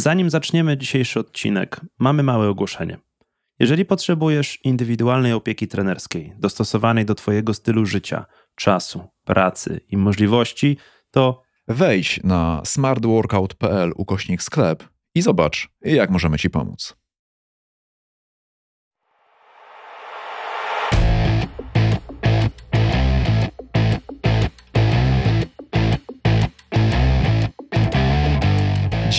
Zanim zaczniemy dzisiejszy odcinek, mamy małe ogłoszenie. Jeżeli potrzebujesz indywidualnej opieki trenerskiej, dostosowanej do Twojego stylu życia, czasu, pracy i możliwości, to Wejdź na smartworkout.pl ukośnik sklep i zobacz, jak możemy Ci pomóc.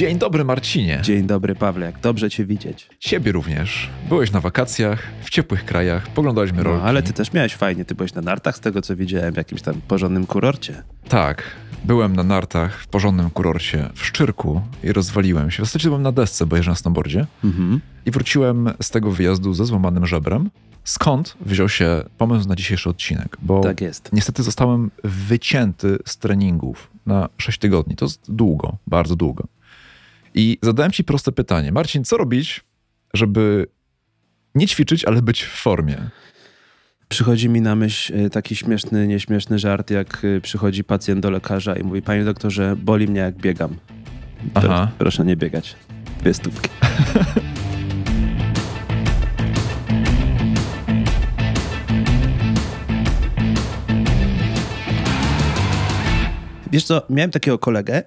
Dzień dobry, Marcinie. dzień dobry Pawle, jak dobrze Cię widzieć. Ciebie również. Byłeś na wakacjach, w ciepłych krajach, poglądaliśmy No, rolki. ale Ty też miałeś fajnie, Ty byłeś na nartach, z tego co widziałem, w jakimś tam porządnym kurorcie. Tak, byłem na nartach w porządnym kurorcie w Szczyrku i rozwaliłem się. W zasadzie byłem na desce, bo jeżdżę na snowboardzie. Mhm. I wróciłem z tego wyjazdu ze złamanym żebrem. Skąd wziął się pomysł na dzisiejszy odcinek? Bo Tak jest. niestety zostałem wycięty z treningów na 6 tygodni. To jest długo, bardzo długo. I zadałem ci proste pytanie. Marcin, co robić, żeby nie ćwiczyć, ale być w formie? Przychodzi mi na myśl y, taki śmieszny, nieśmieszny żart, jak y, przychodzi pacjent do lekarza i mówi, panie doktorze, boli mnie jak biegam. Aha. Proszę, proszę nie biegać. Dwie stówki. Wiesz co, miałem takiego kolegę e,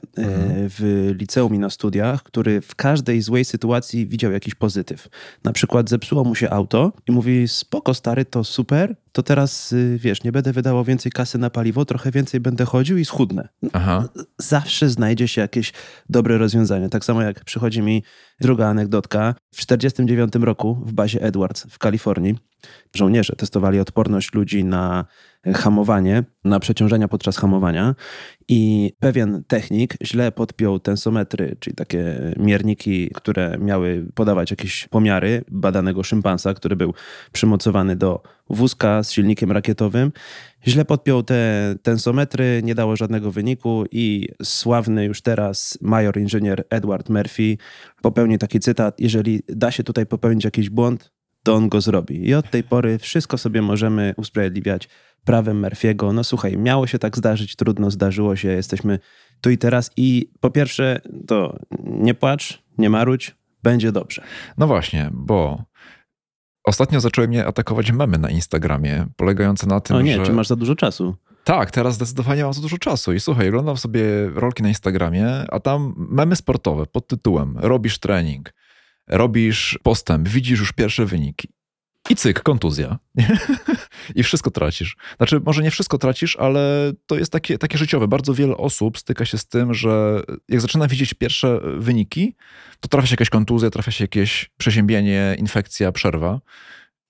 w liceum i na studiach, który w każdej złej sytuacji widział jakiś pozytyw. Na przykład zepsuło mu się auto i mówi, spoko stary, to super, to teraz, y, wiesz, nie będę wydawał więcej kasy na paliwo, trochę więcej będę chodził i schudnę. Aha. Zawsze znajdzie się jakieś dobre rozwiązanie. Tak samo jak przychodzi mi druga anegdotka. W 1949 roku w bazie Edwards w Kalifornii żołnierze testowali odporność ludzi na hamowanie, na przeciążenia podczas hamowania i pewien technik źle podpiął tensometry, czyli takie mierniki, które miały podawać jakieś pomiary badanego szympansa, który był przymocowany do wózka z silnikiem rakietowym. Źle podpiął te tensometry, nie dało żadnego wyniku i sławny już teraz major inżynier Edward Murphy popełnił taki cytat, jeżeli da się tutaj popełnić jakiś błąd, to on go zrobi. I od tej pory wszystko sobie możemy usprawiedliwiać prawem Murphy'ego. No słuchaj, miało się tak zdarzyć, trudno zdarzyło się, jesteśmy tu i teraz i po pierwsze to nie płacz, nie marudź, będzie dobrze. No właśnie, bo ostatnio zaczęły mnie atakować memy na Instagramie, polegające na tym, O nie, że... czy masz za dużo czasu? Tak, teraz zdecydowanie mam za dużo czasu. I słuchaj, oglądam sobie rolki na Instagramie, a tam memy sportowe pod tytułem Robisz trening, robisz postęp, widzisz już pierwsze wyniki. I cyk, kontuzja. I wszystko tracisz. Znaczy, może nie wszystko tracisz, ale to jest takie, takie życiowe. Bardzo wiele osób styka się z tym, że jak zaczyna widzieć pierwsze wyniki, to trafia się jakaś kontuzja, trafia się jakieś przeziębienie, infekcja, przerwa.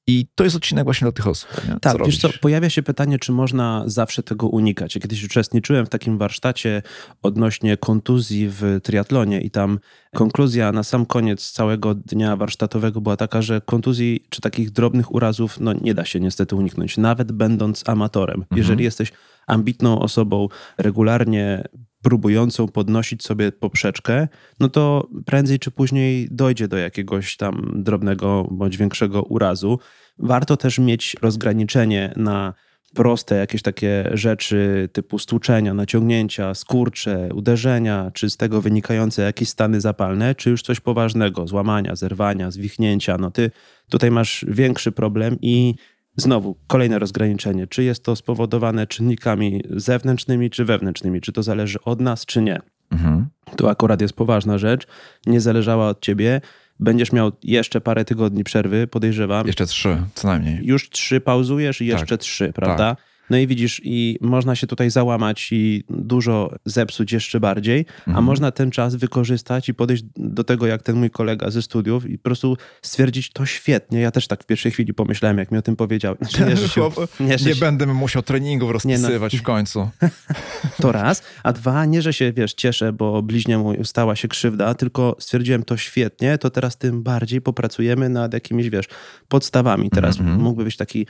I to jest odcinek właśnie dla tych osób. Nie? Tak, wiesz co, pojawia się pytanie, czy można zawsze tego unikać. Ja kiedyś uczestniczyłem w takim warsztacie odnośnie kontuzji w triatlonie i tam konkluzja na sam koniec całego dnia warsztatowego była taka, że kontuzji czy takich drobnych urazów no, nie da się niestety uniknąć, nawet będąc amatorem. Jeżeli jesteś ambitną osobą, regularnie próbującą podnosić sobie poprzeczkę, no to prędzej czy później dojdzie do jakiegoś tam drobnego bądź większego urazu. Warto też mieć rozgraniczenie na proste jakieś takie rzeczy typu stłuczenia, naciągnięcia, skurcze, uderzenia, czy z tego wynikające jakieś stany zapalne, czy już coś poważnego, złamania, zerwania, zwichnięcia. No ty tutaj masz większy problem i Znowu, kolejne rozgraniczenie. Czy jest to spowodowane czynnikami zewnętrznymi czy wewnętrznymi? Czy to zależy od nas, czy nie? Mhm. To akurat jest poważna rzecz. Nie zależała od ciebie. Będziesz miał jeszcze parę tygodni przerwy, podejrzewam. Jeszcze trzy, co najmniej. Już trzy pauzujesz i jeszcze Tak. trzy, prawda? No i widzisz, i można się tutaj załamać i dużo zepsuć jeszcze bardziej, a Mhm. można ten czas wykorzystać i podejść do tego, jak ten mój kolega ze studiów i po prostu stwierdzić to świetnie. Ja też tak w pierwszej chwili pomyślałem, jak mi o tym powiedział. Znaczy, nie, się, nie, Nie się, będę musiał treningów rozpisywać w końcu. to raz, a dwa, nie, że się, wiesz, cieszę, bo bliźniemu stała się krzywda, tylko stwierdziłem to świetnie, to teraz tym bardziej popracujemy nad jakimiś, wiesz, podstawami. Teraz Mhm. mógłby być taki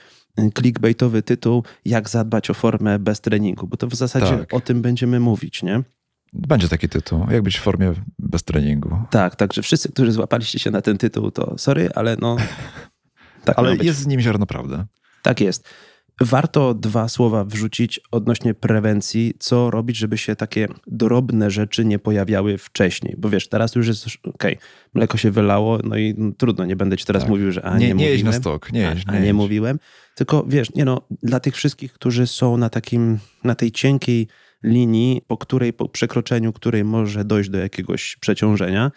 clickbaitowy tytuł, jak zadbać o formę bez treningu, bo to w zasadzie Tak. o tym będziemy mówić, nie? Będzie taki tytuł. Jak być w formie bez treningu. Tak, także wszyscy, którzy złapaliście się na ten tytuł, to sorry, ale no... Tak, Ale jest z nim ziarno prawdy. Tak jest. Warto dwa słowa wrzucić odnośnie prewencji, co robić, żeby się takie drobne rzeczy nie pojawiały wcześniej. Bo wiesz, teraz już jest, okej, okay, mleko się wylało, no i no, trudno, nie będę ci teraz tak. mówił, że a nie, nie, nie mówiłem. na stok, nie jeźdź, a, a nie mówiłem. Tylko wiesz, nie no, dla tych wszystkich, którzy są na takim, na tej cienkiej linii, po której, po przekroczeniu której może dojść do jakiegoś przeciążenia,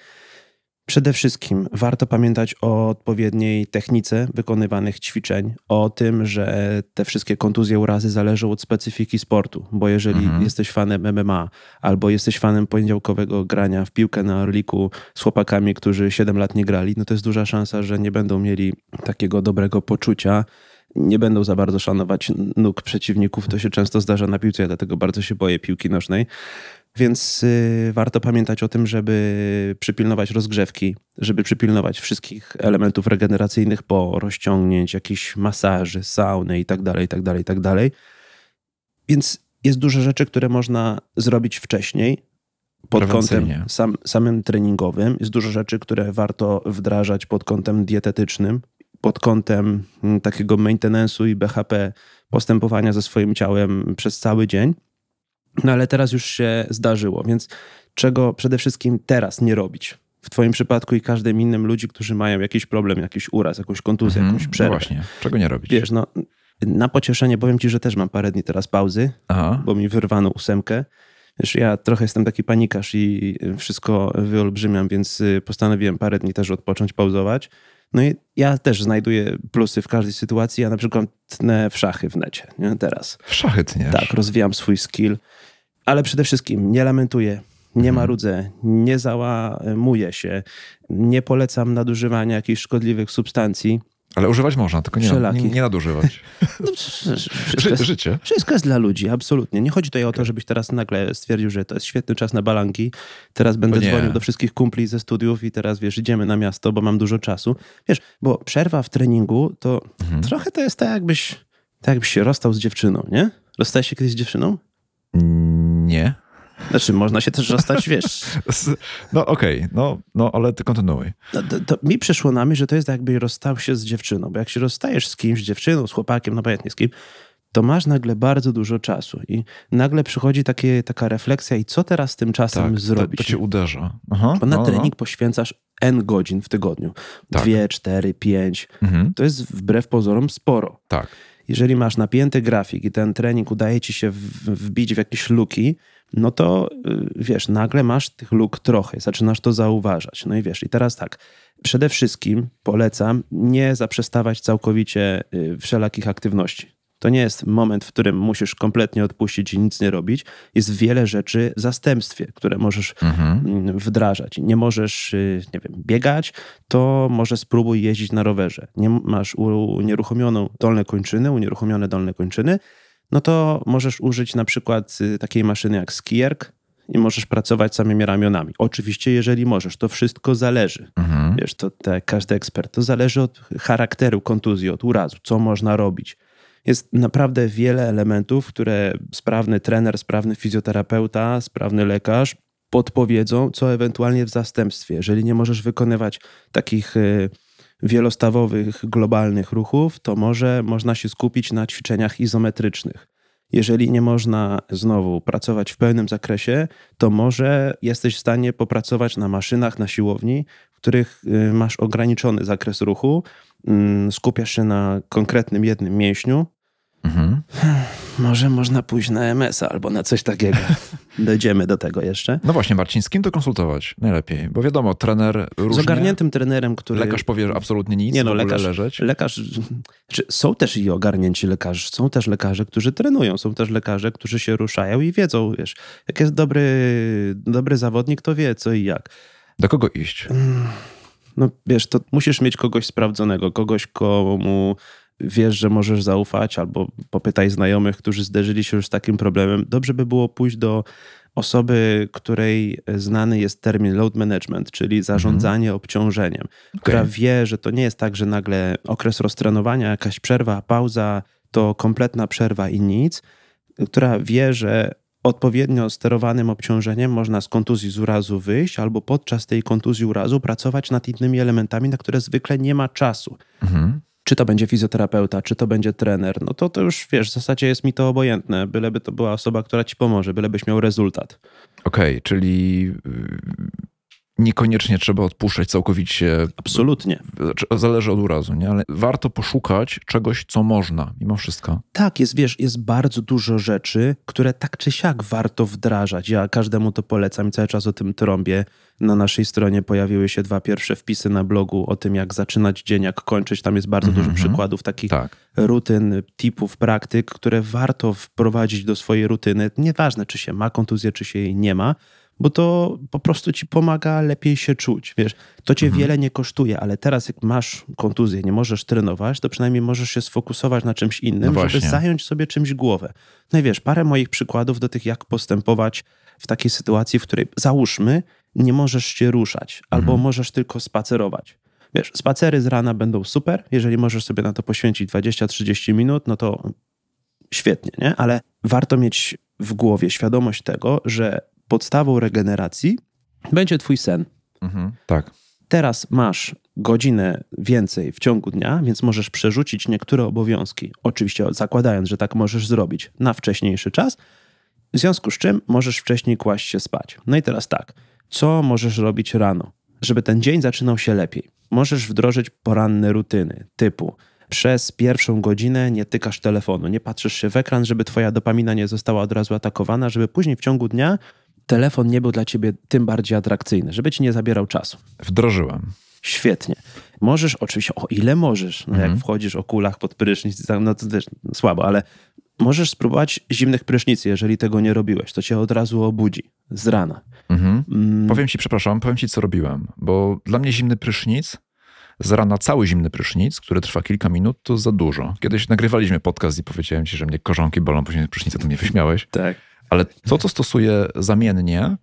Przede wszystkim warto pamiętać o odpowiedniej technice wykonywanych ćwiczeń, o tym, że te wszystkie kontuzje, urazy zależą od specyfiki sportu, bo jeżeli mhm. jesteś fanem MMA albo jesteś fanem poniedziałkowego grania w piłkę na Orliku z chłopakami, którzy 7 lat nie grali, no to jest duża szansa, że nie będą mieli takiego dobrego poczucia, nie będą za bardzo szanować nóg przeciwników. To się często zdarza na piłce, ja dlatego bardzo się boję piłki nożnej. Więc y, warto pamiętać o tym, żeby przypilnować rozgrzewki, żeby przypilnować wszystkich elementów regeneracyjnych po rozciągnięć, jakichś masaży, sauny itd., itd., itd. Więc jest dużo rzeczy, które można zrobić wcześniej pod kątem sam, samym treningowym. Jest dużo rzeczy, które warto wdrażać pod kątem dietetycznym, pod kątem mm, takiego maintenance'u i BHP postępowania ze swoim ciałem przez cały dzień. No ale teraz już się zdarzyło, więc czego przede wszystkim teraz nie robić? W Twoim przypadku i każdym innym ludzi, którzy mają jakiś problem, jakiś uraz, jakąś kontuzję, mm, jakąś przerwę. No właśnie, czego nie robić? Wiesz, no, na pocieszenie powiem Ci, że też mam parę dni teraz pauzy, Aha. bo mi wyrwano ósemkę. Wiesz, ja trochę jestem taki panikarz i wszystko wyolbrzymiam, więc y, postanowiłem parę dni też odpocząć, pauzować. No i ja też znajduję plusy w każdej sytuacji. Ja na przykład tnę w szachy w necie, nie? teraz. W szachy tniesz? Tak, rozwijam swój skill. Ale przede wszystkim nie lamentuję, nie mhm. marudzę, nie załamuję się, nie polecam nadużywania jakichś szkodliwych substancji. Ale używać można, tylko nie, nie, nie nadużywać. No, wszystko jest, Życie. Wszystko jest dla ludzi, absolutnie. Nie chodzi tutaj o to, żebyś teraz nagle stwierdził, że to jest świetny czas na balanki. Teraz będę dzwonił do wszystkich kumpli ze studiów i teraz, wiesz, idziemy na miasto, bo mam dużo czasu. Wiesz, bo przerwa w treningu to mhm. trochę to jest tak jakbyś, tak jakbyś się rozstał z dziewczyną, nie? Rozstałeś się kiedyś z dziewczyną? Nie. Znaczy, można się też rozstać, wiesz. No okej, okay. no, no ale ty kontynuuj. No, to, to, mi przyszło na myśl, że to jest jakby rozstał się z dziewczyną, bo jak się rozstajesz z kimś, z dziewczyną, z chłopakiem, no obojętnie z kim, to masz nagle bardzo dużo czasu i nagle przychodzi takie, taka refleksja i co teraz z tym czasem tak, zrobić? To, to cię uderza. Aha, bo na no, trening no. poświęcasz n godzin w tygodniu. Tak. Dwie, cztery, pięć. Mhm. To jest wbrew pozorom sporo. Tak. Jeżeli masz napięty grafik i ten trening udaje ci się wbić w jakieś luki, no to y, wiesz, nagle masz tych luk trochę, zaczynasz to zauważać. No i wiesz, i teraz tak, przede wszystkim polecam nie zaprzestawać całkowicie y, wszelakich aktywności. To nie jest moment, w którym musisz kompletnie odpuścić i nic nie robić. Jest wiele rzeczy w zastępstwie, które możesz mhm. Mm, wdrażać. Nie możesz, y, nie wiem, biegać, to może spróbuj jeździć na rowerze. Nie masz unieruchomioną dolne kończyny, unieruchomione dolne kończyny, no to możesz użyć na przykład y, takiej maszyny jak skierk i możesz pracować samymi ramionami. Oczywiście, jeżeli możesz, to wszystko zależy. Mhm. Wiesz, to tak każdy ekspert, to zależy od charakteru kontuzji, od urazu, co można robić. Jest naprawdę wiele elementów, które sprawny trener, sprawny fizjoterapeuta, sprawny lekarz podpowiedzą, co ewentualnie w zastępstwie. Jeżeli nie możesz wykonywać takich y, wielostawowych, globalnych ruchów, to może można się skupić na ćwiczeniach izometrycznych. Jeżeli nie można znowu pracować w pełnym zakresie, to może jesteś w stanie popracować na maszynach, na siłowni, w których y, masz ograniczony zakres ruchu, mm, skupiasz się na konkretnym jednym mięśniu Mhm. Może można pójść na MS albo na coś takiego. Dojdziemy do tego jeszcze. No właśnie, Marcin, z kim to konsultować najlepiej? Bo wiadomo, trener różnie. Z ogarniętym trenerem, który... Lekarz powie absolutnie nic, nie no, lekarz, leżeć. Lekarz... Są też i ogarnięci lekarze, są też lekarze, którzy trenują, są też lekarze, którzy się ruszają i wiedzą, wiesz, jak jest dobry, dobry zawodnik, to wie co i jak. Do kogo iść? Mm, no wiesz, to musisz mieć kogoś sprawdzonego, kogoś, komu wiesz, że możesz zaufać, albo popytaj znajomych, którzy zderzyli się już z takim problemem. Dobrze by było pójść do osoby, której znany jest termin load management, czyli zarządzanie mhm. obciążeniem, okay. która wie, że to nie jest tak, że nagle okres roztrenowania, jakaś przerwa, pauza, to kompletna przerwa i nic, która wie, że odpowiednio sterowanym obciążeniem można z kontuzji z urazu wyjść, albo podczas tej kontuzji urazu pracować nad innymi elementami, na które zwykle nie ma czasu. Mhm. Czy to będzie fizjoterapeuta, czy to będzie trener, no to to już wiesz, w zasadzie jest mi to obojętne, byleby to była osoba, która ci pomoże, bylebyś miał rezultat. Okej, okay, czyli niekoniecznie trzeba odpuszczać całkowicie. Absolutnie. Znaczy, zależy od urazu, nie? ale warto poszukać czegoś, co można, mimo wszystko. Tak, jest, wiesz, jest bardzo dużo rzeczy, które tak czy siak warto wdrażać. Ja każdemu to polecam i cały czas o tym trąbię. Na naszej stronie pojawiły się dwa pierwsze wpisy na blogu o tym, jak zaczynać dzień, jak kończyć. Tam jest bardzo mm -hmm. dużo mhm. przykładów takich tak. rutyn, typów, praktyk, które warto wprowadzić do swojej rutyny. Nieważne, czy się ma kontuzję, czy się jej nie ma bo to po prostu ci pomaga lepiej się czuć. Wiesz, to cię mhm. wiele nie kosztuje, ale teraz jak masz kontuzję, nie możesz trenować, to przynajmniej możesz się sfokusować na czymś innym, no żeby zająć sobie czymś głowę. No i wiesz, parę moich przykładów do tych, jak postępować w takiej sytuacji, w której załóżmy, nie możesz się ruszać, albo mhm. możesz tylko spacerować. Wiesz, spacery z rana będą super, jeżeli możesz sobie na to poświęcić 20-30 minut, no to świetnie, nie? Ale warto mieć w głowie świadomość tego, że podstawą regeneracji będzie twój sen. Mhm, tak. Teraz masz godzinę więcej w ciągu dnia, więc możesz przerzucić niektóre obowiązki, oczywiście zakładając, że tak możesz zrobić na wcześniejszy czas, w związku z czym możesz wcześniej kłaść się spać. No i teraz tak, co możesz robić rano, żeby ten dzień zaczynał się lepiej? Możesz wdrożyć poranne rutyny typu przez pierwszą godzinę nie tykasz telefonu, nie patrzysz się w ekran, żeby twoja dopamina nie została od razu atakowana, żeby później w ciągu dnia telefon nie był dla ciebie tym bardziej atrakcyjny, żeby ci nie zabierał czasu. Wdrożyłem. Świetnie. Możesz, oczywiście, o ile możesz, no jak mhm. wchodzisz o kulach pod prysznic, no to też słabo, ale możesz spróbować zimnych prysznicy, jeżeli tego nie robiłeś. To cię od razu obudzi z rana. Mhm. Mm. Powiem ci, przepraszam, powiem ci, co robiłem, bo dla mnie zimny prysznic, z rana cały zimny prysznic, który trwa kilka minut, to za dużo. Kiedyś nagrywaliśmy podcast i powiedziałem ci, że mnie korzonki bolą, później prysznicę, to mnie wyśmiałeś. Tak. Ale to, co stosuję zamiennie,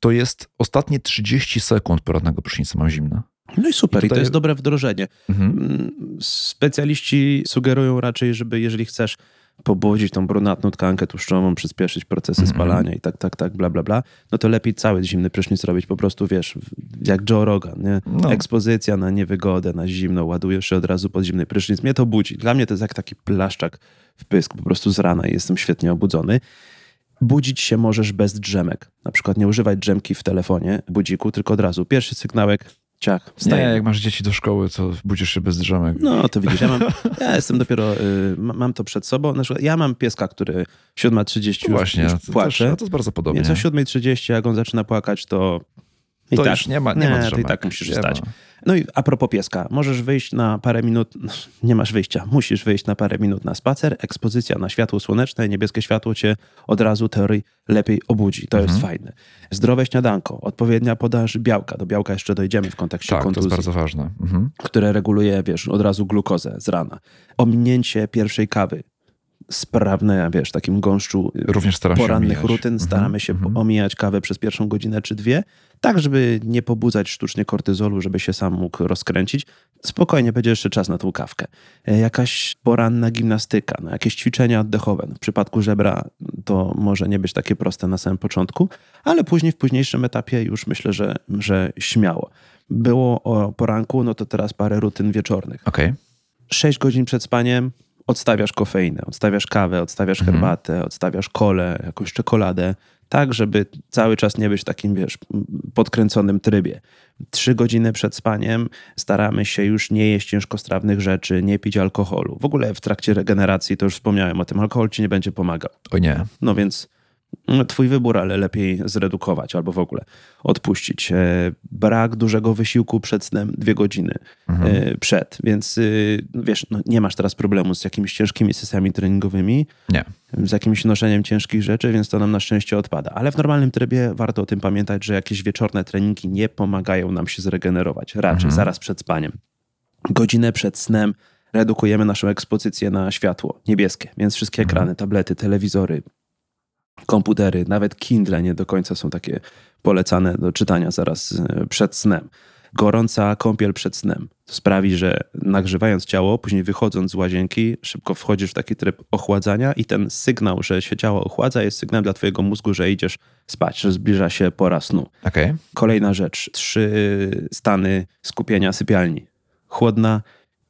to jest ostatnie 30 sekund poradnego prysznica mam zimne. No i super, I, tutaj... i to jest dobre wdrożenie. Mhm. Mm, specjaliści sugerują raczej, żeby jeżeli chcesz pobudzić tą brunatną tkankę tłuszczową, przyspieszyć procesy mm -hmm. spalania i tak, tak, tak, bla, bla, bla, no to lepiej cały zimny prysznic robić po prostu, wiesz, jak Joe Rogan, nie? No. Ekspozycja na niewygodę, na zimno, ładujesz się od razu pod zimny prysznic. Mnie to budzi. Dla mnie to jest jak taki plaszczak w pysk, po prostu z rana i jestem świetnie obudzony. Budzić się możesz bez drzemek. Na przykład nie używać drzemki w telefonie, budziku, tylko od razu. Pierwszy sygnałek, ciach, wstaję. Nie, jak masz dzieci do szkoły, to budzisz się bez drzemek. No, to widzisz, ja, mam, ja jestem dopiero, y, mam to przed sobą. Ja mam pieska, który 7.30 Właśnie, już, już płacze. Też, to jest bardzo podobnie. Więc o 7.30, jak on zaczyna płakać, to i to tak, już nie ma, nie, nie ma to i tak musisz wstać. No i a propos pieska, możesz wyjść na parę minut, nie masz wyjścia, musisz wyjść na parę minut na spacer, ekspozycja na światło słoneczne, niebieskie światło cię od razu teorii lepiej obudzi, to mhm. jest fajne. Zdrowe śniadanko, odpowiednia podaż białka, do białka jeszcze dojdziemy w kontekście tak, kontuzji. to jest bardzo ważne. Mhm. Które reguluje, wiesz, od razu glukozę z rana. Ominięcie pierwszej kawy, sprawne, wiesz, takim gąszczu Również porannych rutyn. Mhm, staramy się mm -hmm. omijać kawę przez pierwszą godzinę czy dwie, tak żeby nie pobudzać sztucznie kortyzolu, żeby się sam mógł rozkręcić. Spokojnie, będzie jeszcze czas na tą kawkę. E, jakaś poranna gimnastyka, no jakieś ćwiczenia oddechowe. No w przypadku żebra to może nie być takie proste na samym początku, ale później w późniejszym etapie już myślę, że, że śmiało. Było o poranku, no to teraz parę rutyn wieczornych. Okay. 6 godzin przed spaniem odstawiasz kofeinę, odstawiasz kawę, odstawiasz mhm. herbatę, odstawiasz kole, jakąś czekoladę, tak, żeby cały czas nie być w takim, wiesz, podkręconym trybie. Trzy godziny przed spaniem staramy się już nie jeść ciężkostrawnych rzeczy, nie pić alkoholu. W ogóle w trakcie regeneracji, to już wspomniałem o tym, alkohol ci nie będzie pomagał. O nie. No więc twój wybór, ale lepiej zredukować albo w ogóle odpuścić. E, brak dużego wysiłku przed snem, dwie godziny mhm. E, przed, więc y, wiesz, no, nie masz teraz problemu z jakimiś ciężkimi sesjami treningowymi, nie. z jakimś noszeniem ciężkich rzeczy, więc to nam na szczęście odpada. Ale w normalnym trybie warto o tym pamiętać, że jakieś wieczorne treningi nie pomagają nam się zregenerować, raczej mhm. zaraz przed spaniem. Godzinę przed snem redukujemy naszą ekspozycję na światło niebieskie, więc wszystkie mhm. ekrany, tablety, telewizory, komputery, nawet Kindle nie do końca są takie polecane do czytania zaraz e, przed snem. Gorąca kąpiel przed snem sprawi, że nagrzewając ciało, później wychodząc z łazienki, szybko wchodzisz w taki tryb ochładzania i ten sygnał, że się ciało ochładza, jest sygnał dla twojego mózgu, że idziesz spać, że zbliża się pora snu. Okay. Kolejna rzecz, trzy stany skupienia sypialni. Chłodna,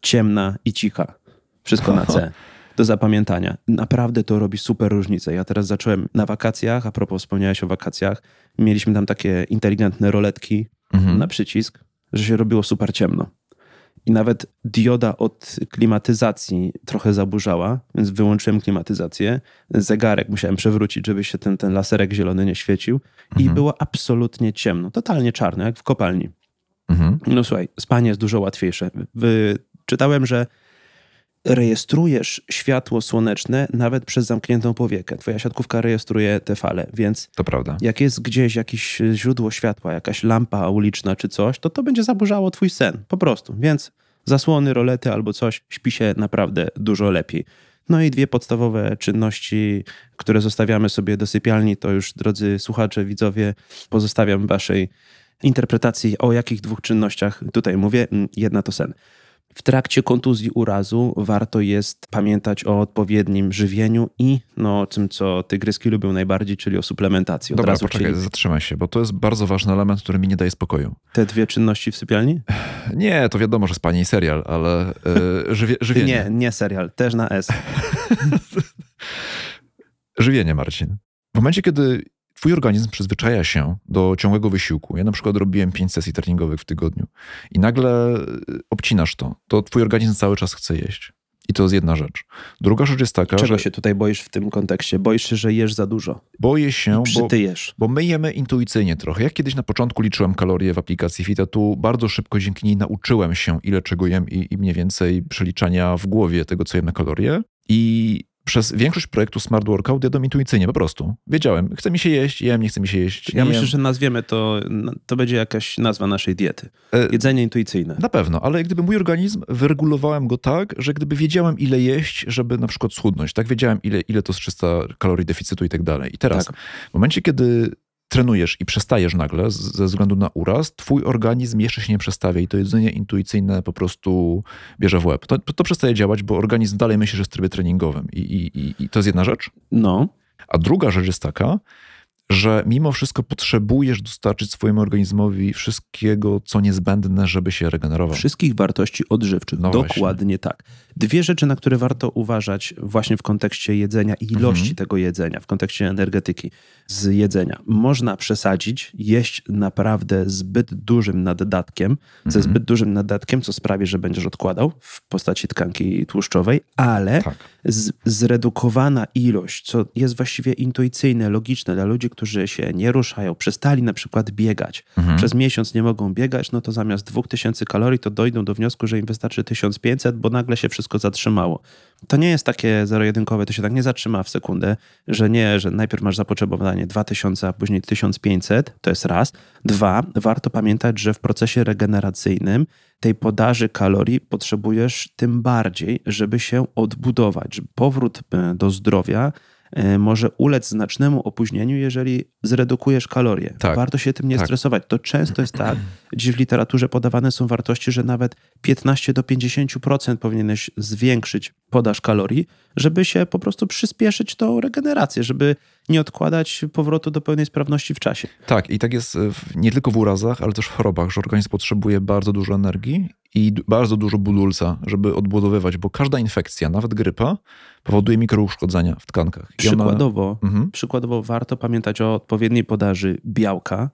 ciemna i cicha. Wszystko na C. Do zapamiętania. Naprawdę to robi super różnicę. Ja teraz zacząłem na wakacjach, a propos wspomniałeś o wakacjach, mieliśmy tam takie inteligentne roletki mhm. na przycisk, że się robiło super ciemno. I nawet dioda od klimatyzacji trochę zaburzała, więc wyłączyłem klimatyzację. Zegarek musiałem przewrócić, żeby się ten, ten laserek zielony nie świecił. Mhm. I było absolutnie ciemno, totalnie czarno, jak w kopalni. Mhm. No słuchaj, spanie jest dużo łatwiejsze. Czytałem, że rejestrujesz światło słoneczne nawet przez zamkniętą powiekę. Twoja siatkówka rejestruje te fale, więc to prawda. jak jest gdzieś jakieś źródło światła, jakaś lampa uliczna czy coś, to to będzie zaburzało twój sen, po prostu. Więc zasłony, rolety albo coś, śpi się naprawdę dużo lepiej. No i dwie podstawowe czynności, które zostawiamy sobie do sypialni, to już, drodzy słuchacze, widzowie, pozostawiam waszej interpretacji, o jakich dwóch czynnościach tutaj mówię. Jedna to sen. W trakcie kontuzji urazu warto jest pamiętać o odpowiednim żywieniu i no, o tym, co tygryski lubią najbardziej, czyli o suplementacji. Od Dobra, poczekaj, chcieli... zatrzymaj się, bo to jest bardzo ważny element, który mi nie daje spokoju. Te dwie czynności w sypialni? Nie, to wiadomo, że spanie i serial, ale yy, żywie, żywienie. Nie, nie serial, też na S. żywienie, Marcin. W momencie, kiedy Twój organizm przyzwyczaja się do ciągłego wysiłku. Ja na przykład robiłem 5 sesji treningowych w tygodniu i nagle y, obcinasz to. To twój organizm cały czas chce jeść. I to jest jedna rzecz. Druga rzecz jest taka, Czego że... się tutaj boisz w tym kontekście? Boisz się, że jesz za dużo? Boję się, bo, bo my jemy intuicyjnie trochę. Ja kiedyś na początku liczyłem kalorie w aplikacji Fita, tu bardzo szybko dzięki niej nauczyłem się, ile czego jem i, i mniej więcej przeliczania w głowie tego, co jem na kalorie. I przez większość projektu Smart Workout jadłem intuicyjnie, po prostu. Wiedziałem, chce mi się jeść, jem, nie chce mi się jeść. Ja myślę, jem. że nazwiemy to, to będzie jakaś nazwa naszej diety. E, Jedzenie intuicyjne. Na pewno, ale gdyby mój organizm, wyregulowałem go tak, że gdyby wiedziałem ile jeść, żeby na przykład schudnąć, tak? Wiedziałem ile, ile to jest 300 kalorii deficytu i tak dalej. I teraz, tak. w momencie, kiedy trenujesz i przestajesz nagle ze względu na uraz, twój organizm jeszcze się nie przestawia i to jedzenie intuicyjne po prostu bierze w łeb. To, to przestaje działać, bo organizm dalej myśli, że jest w trybie treningowym i, i, i to jest jedna rzecz. No. A druga rzecz jest taka, że mimo wszystko potrzebujesz dostarczyć swojemu organizmowi wszystkiego, co niezbędne, żeby się regenerował. Wszystkich wartości odżywczych. No Dokładnie właśnie. tak. Dwie rzeczy, na które warto uważać właśnie w kontekście jedzenia i ilości mhm. tego jedzenia, w kontekście energetyki z jedzenia. Można przesadzić, jeść naprawdę zbyt dużym naddatkiem, mhm. ze zbyt dużym naddatkiem, co sprawi, że będziesz odkładał w postaci tkanki tłuszczowej, ale tak. z, zredukowana ilość, co jest właściwie intuicyjne, logiczne dla ludzi, którzy się nie ruszają, przestali na przykład biegać, mhm. przez miesiąc nie mogą biegać, no to zamiast 2000 kalorii to dojdą do wniosku, że im wystarczy 1500, bo nagle się wszystko zatrzymało. To nie jest takie zero-jedynkowe, to się tak nie zatrzyma w sekundę, że nie, że najpierw masz zapotrzebowanie 2000, a później 1500, to jest raz. Dwa, warto pamiętać, że w procesie regeneracyjnym tej podaży kalorii potrzebujesz tym bardziej, żeby się odbudować. Powrót e, do zdrowia może ulec znacznemu opóźnieniu, jeżeli zredukujesz kalorie. Tak, Warto się tym nie tak. stresować. To często jest tak, gdzie w literaturze podawane są wartości, że nawet 15 do 50% powinieneś zwiększyć podaż kalorii, żeby się po prostu przyspieszyć tą regenerację, żeby nie odkładać powrotu do pełnej sprawności w czasie. Tak, i tak jest nie tylko w urazach, ale też w chorobach, że organizm potrzebuje bardzo dużo energii i bardzo dużo budulca, żeby odbudowywać, bo każda infekcja, nawet grypa, powoduje mikrouszkodzenia w tkankach. I przykładowo, ona... mhm. przykładowo warto pamiętać o odpowiedniej podaży białka,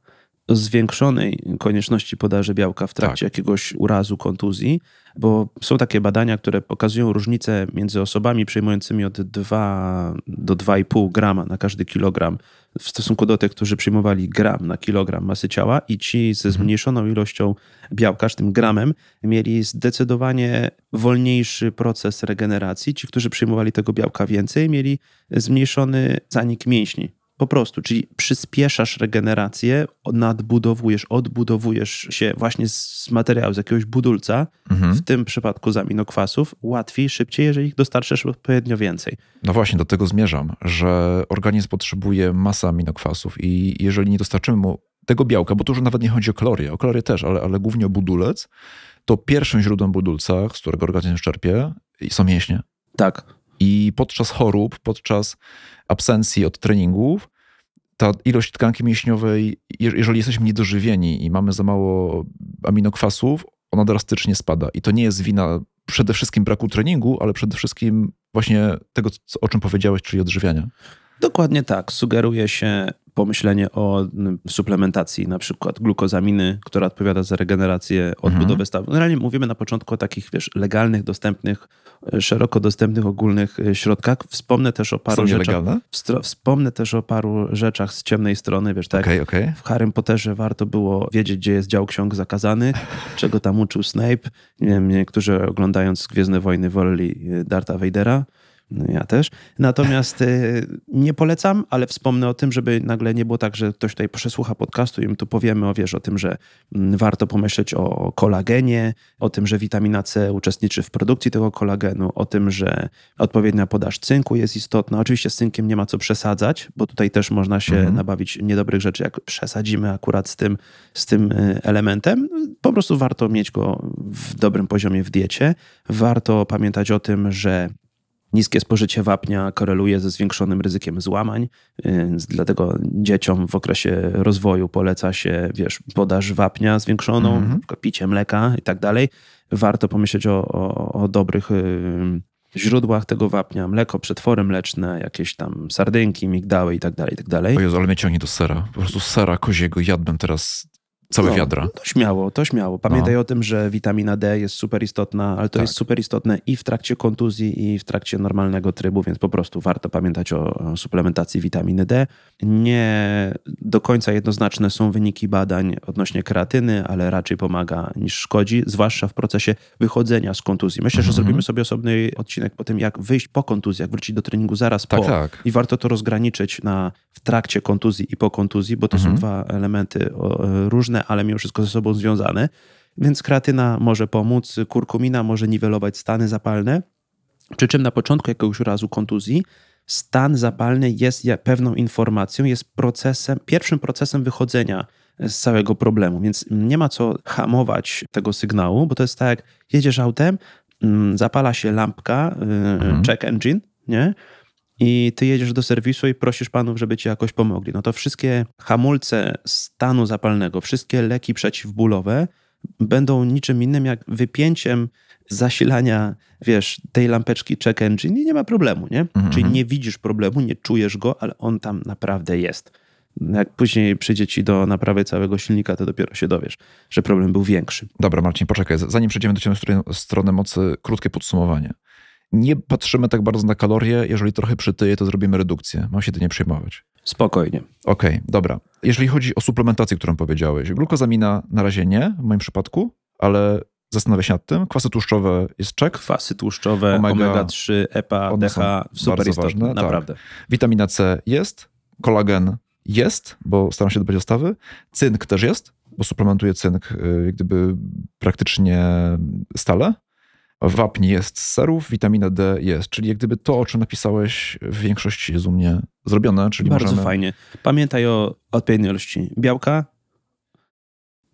zwiększonej konieczności podaży białka w trakcie tak. jakiegoś urazu, kontuzji, bo są takie badania, które pokazują różnicę między osobami przyjmującymi od 2 do 2,5 grama na każdy kilogram w stosunku do tych, którzy przyjmowali gram na kilogram masy ciała i ci ze mhm. zmniejszoną ilością białka, tym gramem, mieli zdecydowanie wolniejszy proces regeneracji. Ci, którzy przyjmowali tego białka więcej, mieli zmniejszony zanik mięśni po prostu, czyli przyspieszasz regenerację, nadbudowujesz, odbudowujesz się właśnie z materiału, z jakiegoś budulca, mhm. w tym przypadku z aminokwasów, łatwiej, szybciej, jeżeli ich dostarczysz odpowiednio więcej. No właśnie, do tego zmierzam, że organizm potrzebuje masy aminokwasów i jeżeli nie dostarczymy mu tego białka, bo to już nawet nie chodzi o kalorie, o kalorie też, ale, ale głównie o budulec, to pierwszym źródłem budulca, z którego organizm czerpie, są mięśnie. Tak. I podczas chorób, podczas absencji od treningów, ta ilość tkanki mięśniowej, jeżeli jesteśmy niedożywieni i mamy za mało aminokwasów, ona drastycznie spada. I to nie jest wina przede wszystkim braku treningu, ale przede wszystkim właśnie tego, o czym powiedziałeś, czyli odżywiania. Dokładnie tak. Sugeruje się pomyślenie o suplementacji, na przykład glukozaminy, która odpowiada za regenerację, odbudowę mhm. stawu. Generalnie mówimy na początku o takich, wiesz, legalnych, dostępnych, e, szeroko dostępnych, ogólnych e, środkach. Wspomnę też o paru rzeczach. Wspomnę też o paru rzeczach z ciemnej strony, wiesz, tak? Okay, okay. W Harrym Potterze warto było wiedzieć, gdzie jest dział ksiąg zakazanych, czego tam uczył Snape. Nie wiem, niektórzy oglądając Gwiezdne Wojny woleli e, Darta Vadera. No ja też. Natomiast y, nie polecam, ale wspomnę o tym, żeby nagle nie było tak, że ktoś tutaj przesłucha podcastu i my tu powiemy o, wiesz, o tym, że mm, warto pomyśleć o kolagenie, o tym, że witamina C uczestniczy w produkcji tego kolagenu, o tym, że odpowiednia podaż cynku jest istotna. Oczywiście z cynkiem nie ma co przesadzać, bo tutaj też można się mhm. nabawić niedobrych rzeczy, jak przesadzimy akurat z tym, z tym y, elementem. Po prostu warto mieć go w dobrym poziomie w diecie. Warto pamiętać o tym, że Niskie spożycie wapnia koreluje ze zwiększonym ryzykiem złamań, więc dlatego dzieciom w okresie rozwoju poleca się, wiesz, podaż wapnia zwiększoną, mm -hmm. picie mleka i tak dalej. Warto pomyśleć o, o, o dobrych y, źródłach tego wapnia, mleko, przetwory mleczne, jakieś tam sardynki, migdały i tak dalej, i tak dalej. O Jezu, ale mnie ciągnie do sera. Po prostu sera koziego jadłem teraz Całe no, wiadra. To śmiało, to śmiało. Pamiętaj no. o tym, że witamina D jest super istotna, ale to tak. jest super istotne i w trakcie kontuzji, i w trakcie normalnego trybu, więc po prostu warto pamiętać o suplementacji witaminy D. Nie do końca jednoznaczne są wyniki badań odnośnie kreatyny, ale raczej pomaga niż szkodzi, zwłaszcza w procesie wychodzenia z kontuzji. Myślę, że mhm. zrobimy sobie osobny odcinek po tym, jak wyjść po kontuzji, jak wrócić do treningu zaraz tak, po. Tak. I warto to rozgraniczyć na, w trakcie kontuzji i po kontuzji, bo to są mhm. dwa elementy różne ale mimo wszystko ze sobą związane. Więc kreatyna może pomóc, kurkumina może niwelować stany zapalne. Przy czym na początku jakiegoś razu kontuzji stan zapalny jest pewną informacją, jest procesem, pierwszym procesem wychodzenia z całego problemu, więc nie ma co hamować tego sygnału, bo to jest tak, jak jedziesz autem, mm, zapala się lampka, y, mhm. check engine, nie? I ty jedziesz do serwisu i prosisz panów, żeby ci jakoś pomogli. No to wszystkie hamulce stanu zapalnego, wszystkie leki przeciwbólowe będą niczym innym jak wypięciem zasilania, wiesz, tej lampeczki check engine i nie ma problemu, nie? Mhm. Czyli nie widzisz problemu, nie czujesz go, ale on tam naprawdę jest. Jak później przyjdzie ci do naprawy całego silnika, to dopiero się dowiesz, że problem był większy. Dobra, Marcin, poczekaj. Zanim przejdziemy do ciebie strony mocy, krótkie podsumowanie nie patrzymy tak bardzo na kalorie. Jeżeli trochę przytyje, to zrobimy redukcję. Mam się tym nie przejmować. Spokojnie. Okej, okay, dobra. Jeżeli chodzi o suplementację, którą powiedziałeś, glukozamina na razie nie, w moim przypadku, ale zastanawiam się nad tym. Kwasy tłuszczowe jest czek. Kwasy tłuszczowe, omega-3, EPA, DH, super istotne, ważne, tak. naprawdę. Tak. Witamina C jest, kolagen jest, bo staram się dbać o stawy. Cynk też jest, bo suplementuję cynk y, jak gdyby praktycznie stale. Wapń jest z serów, witamina D jest, czyli jak gdyby to, o czym napisałeś, w większości jest u mnie zrobione. Czyli Bardzo możemy... fajnie. Pamiętaj o odpowiedniej ilości białka,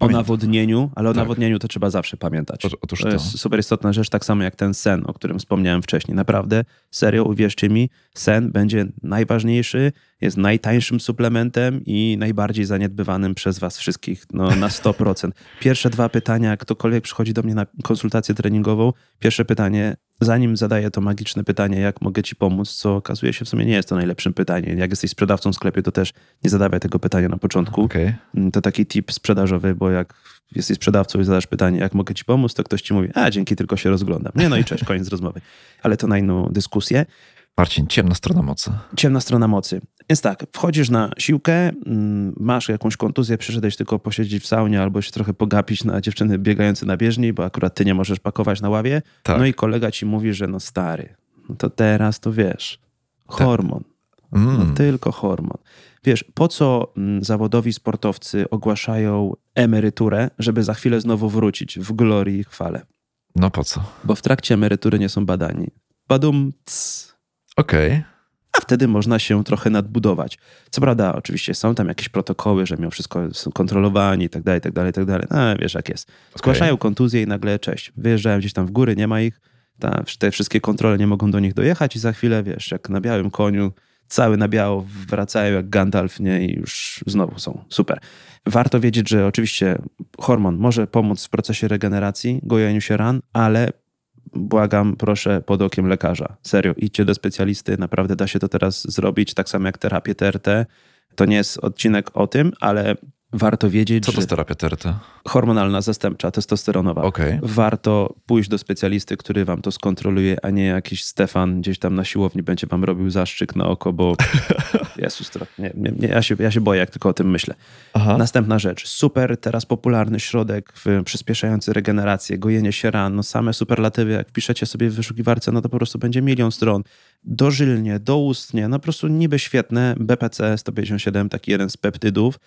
o nawodnieniu, ale o tak. nawodnieniu to trzeba zawsze pamiętać. O, otóż to, to jest super istotna rzecz, tak samo jak ten sen, o którym wspomniałem wcześniej. Naprawdę, serio, uwierzcie mi, sen będzie najważniejszy, jest najtańszym suplementem i najbardziej zaniedbywanym przez was wszystkich, no na 100%. Pierwsze dwa pytania, ktokolwiek przychodzi do mnie na konsultację treningową, pierwsze pytanie, zanim zadaję to magiczne pytanie, jak mogę ci pomóc, co okazuje się w sumie nie jest to najlepszym pytaniem. Jak jesteś sprzedawcą w sklepie, to też nie zadawaj tego pytania na początku. Okay. To taki tip sprzedażowy, bo jak jesteś sprzedawcą i zadasz pytanie, jak mogę ci pomóc, to ktoś ci mówi, a dzięki, tylko się rozglądam. Nie, no i cześć, koniec rozmowy. Ale to na inną dyskusję. Marcin, ciemna strona mocy. Ciemna strona mocy. Więc tak, wchodzisz na siłkę, mm, masz jakąś kontuzję, przyszedłeś tylko posiedzieć w saunie albo się trochę pogapić na dziewczyny biegające na bieżni, bo akurat ty nie możesz pakować na ławie. Tak. No i kolega ci mówi, że no stary, no to teraz to wiesz, tak. hormon. Tak. Mm. No tylko hormon. Wiesz, po co mm, zawodowi sportowcy ogłaszają emeryturę, żeby za chwilę znowu wrócić w glorii i chwale? No po co? Bo w trakcie emerytury nie są badani. Badum, Okej. Okay. A wtedy można się trochę nadbudować. Co prawda, oczywiście są tam jakieś protokoły, że mimo wszystko są kontrolowani i tak dalej, tak dalej, i tak dalej. No, wiesz jak jest. Zgłaszają okay. kontuzję i nagle cześć. Wyjeżdżają gdzieś tam w góry, nie ma ich. Ta, te wszystkie kontrole nie mogą do nich dojechać i za chwilę, wiesz, jak na białym koniu, cały na biało wracają jak Gandalf, nie? I już znowu są. Super. Warto wiedzieć, że oczywiście hormon może pomóc w procesie regeneracji, gojeniu się ran, ale błagam, proszę, pod okiem lekarza. Serio, idźcie do specjalisty, naprawdę da się to teraz zrobić, tak samo jak terapię TRT. To nie jest odcinek o tym, ale warto wiedzieć, Co to jest terapia TRT? hormonalna zastępcza, testosteronowa. Okej. Warto pójść do specjalisty, który wam to skontroluje, a nie jakiś Stefan gdzieś tam na siłowni będzie wam robił zaszczyk na oko, bo Jezus, nie, nie, nie, ja, się, ja się boję, jak tylko o tym myślę. Aha. Następna rzecz. Super, teraz popularny środek przyspieszający regenerację, gojenie się ran, no same superlatywy, jak wpiszecie sobie w wyszukiwarce, no to po prostu będzie milion stron. Dożylnie, doustnie, no po prostu niby świetne. BPC 157, taki jeden z peptydów,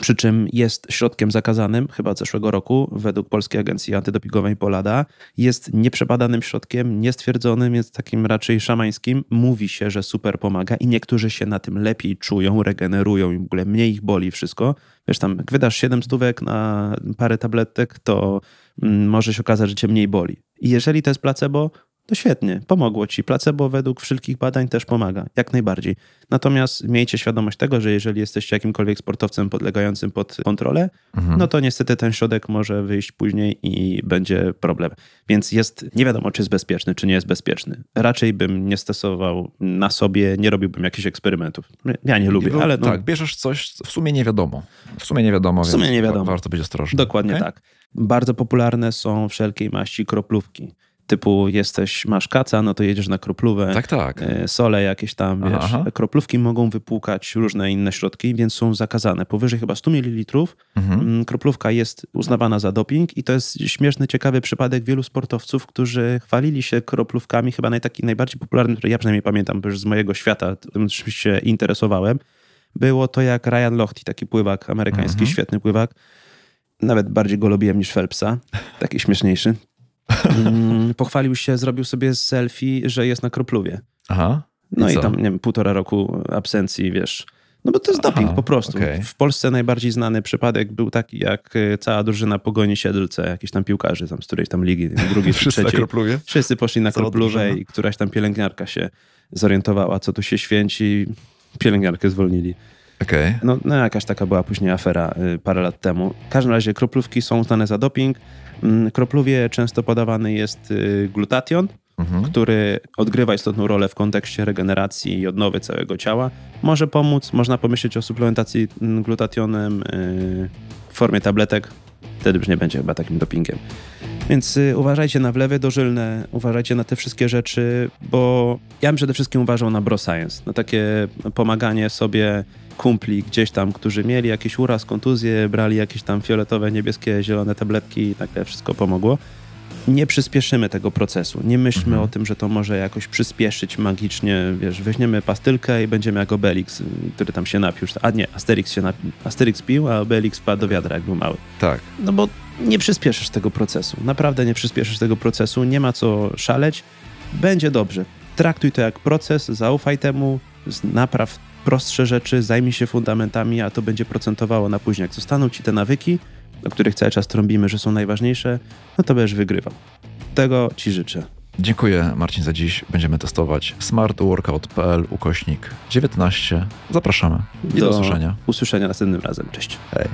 przy czym jest środkiem zakazanym, chyba od zeszłego roku, według Polskiej Agencji Antydopingowej Polada. Jest nieprzebadanym środkiem, niestwierdzonym, jest takim raczej szamańskim. Mówi się, że super pomaga i niektórzy się na tym lepiej czują, regenerują i w ogóle mniej ich boli wszystko. Wiesz, tam jak wydasz 7 stówek na parę tabletek, to mm, może się okazać, że cię mniej boli. I jeżeli to jest placebo, to świetnie, pomogło ci. Placebo według wszelkich badań też pomaga, jak najbardziej. Natomiast miejcie świadomość tego, że jeżeli jesteście jakimkolwiek sportowcem podlegającym pod kontrolę, Mhm. no to niestety ten środek może wyjść później i będzie problem. Więc jest, nie wiadomo, czy jest bezpieczny, czy nie jest bezpieczny. Raczej bym nie stosował na sobie, nie robiłbym jakichś eksperymentów. Ja nie lubię, ale no, Tak, bierzesz coś, w sumie nie wiadomo. W sumie nie wiadomo, W sumie więc nie wiadomo. wa- warto być ostrożnym. Dokładnie Okej? tak. Bardzo popularne są wszelkiej maści kroplówki. Typu jesteś, masz kaca, no to jedziesz na kroplówę. Tak, tak. e, Sole jakieś tam, wiesz. aha. Kroplówki mogą wypłukać różne inne środki, więc są zakazane. Powyżej chyba 100 ml Mhm. mm, kroplówka jest uznawana za doping i to jest śmieszny, ciekawy przypadek wielu sportowców, którzy chwalili się kroplówkami. Chyba naj, taki najbardziej popularny, który ja przynajmniej pamiętam, bo już z mojego świata, tym się interesowałem, było to jak Ryan Lochte, taki pływak amerykański, Mhm. świetny pływak. Nawet bardziej go lubiłem niż Phelpsa, taki śmieszniejszy. Mm, Pochwalił się, zrobił sobie selfie, że jest na kropluwie. Aha. No i, tam, nie wiem, półtora roku absencji, wiesz. No bo to jest Aha, doping po prostu. okej. W Polsce najbardziej znany przypadek był taki, jak y, cała drużyna pogoni Siedlce, jakiś tam piłkarzy tam z którejś tam ligi, drugiej Wszyscy na trzeciej. kropluwie? Wszyscy poszli na drużyna. i któraś tam pielęgniarka się zorientowała, co tu się święci. Pielęgniarkę zwolnili. Okej. No, no jakaś taka była później afera y, parę lat temu. W każdym razie kroplówki są uznane za doping. Mm, Kropluwie często podawany jest y, glutation, Mhm. który odgrywa istotną rolę w kontekście regeneracji i odnowy całego ciała. Może pomóc, można pomyśleć o suplementacji mm, glutationem yy, w formie tabletek. Wtedy już nie będzie chyba takim dopingiem. Więc y, uważajcie na wlewy dożylne, uważajcie na te wszystkie rzeczy, bo ja bym przede wszystkim uważał na bro science, na takie pomaganie sobie kumpli gdzieś tam, którzy mieli jakiś uraz, kontuzję, brali jakieś tam fioletowe, niebieskie, zielone tabletki i nagle wszystko pomogło nie przyspieszymy tego procesu. Nie myślmy Mhm. o tym, że to może jakoś przyspieszyć magicznie. Wiesz, weźmiemy pastylkę i będziemy jak Obelix, który tam się napił. A nie, Asterix się napił. Asterix pił, a Obelix wpadł do wiadra, jak był mały. Tak. No bo nie przyspieszysz tego procesu. Naprawdę nie przyspieszysz tego procesu. Nie ma co szaleć. Będzie dobrze. Traktuj to jak proces, zaufaj temu, napraw prostsze rzeczy, zajmij się fundamentami, a to będzie procentowało na później. Jak zostaną ci te nawyki, o których cały czas trąbimy, że są najważniejsze, no to będziesz wygrywał. Tego ci życzę. Dziękuję Marcin za dziś. Będziemy testować smartworkout.pl ukośnik 19. Zapraszamy. I do, usłyszenia. usłyszenia następnym razem. Cześć. Hej.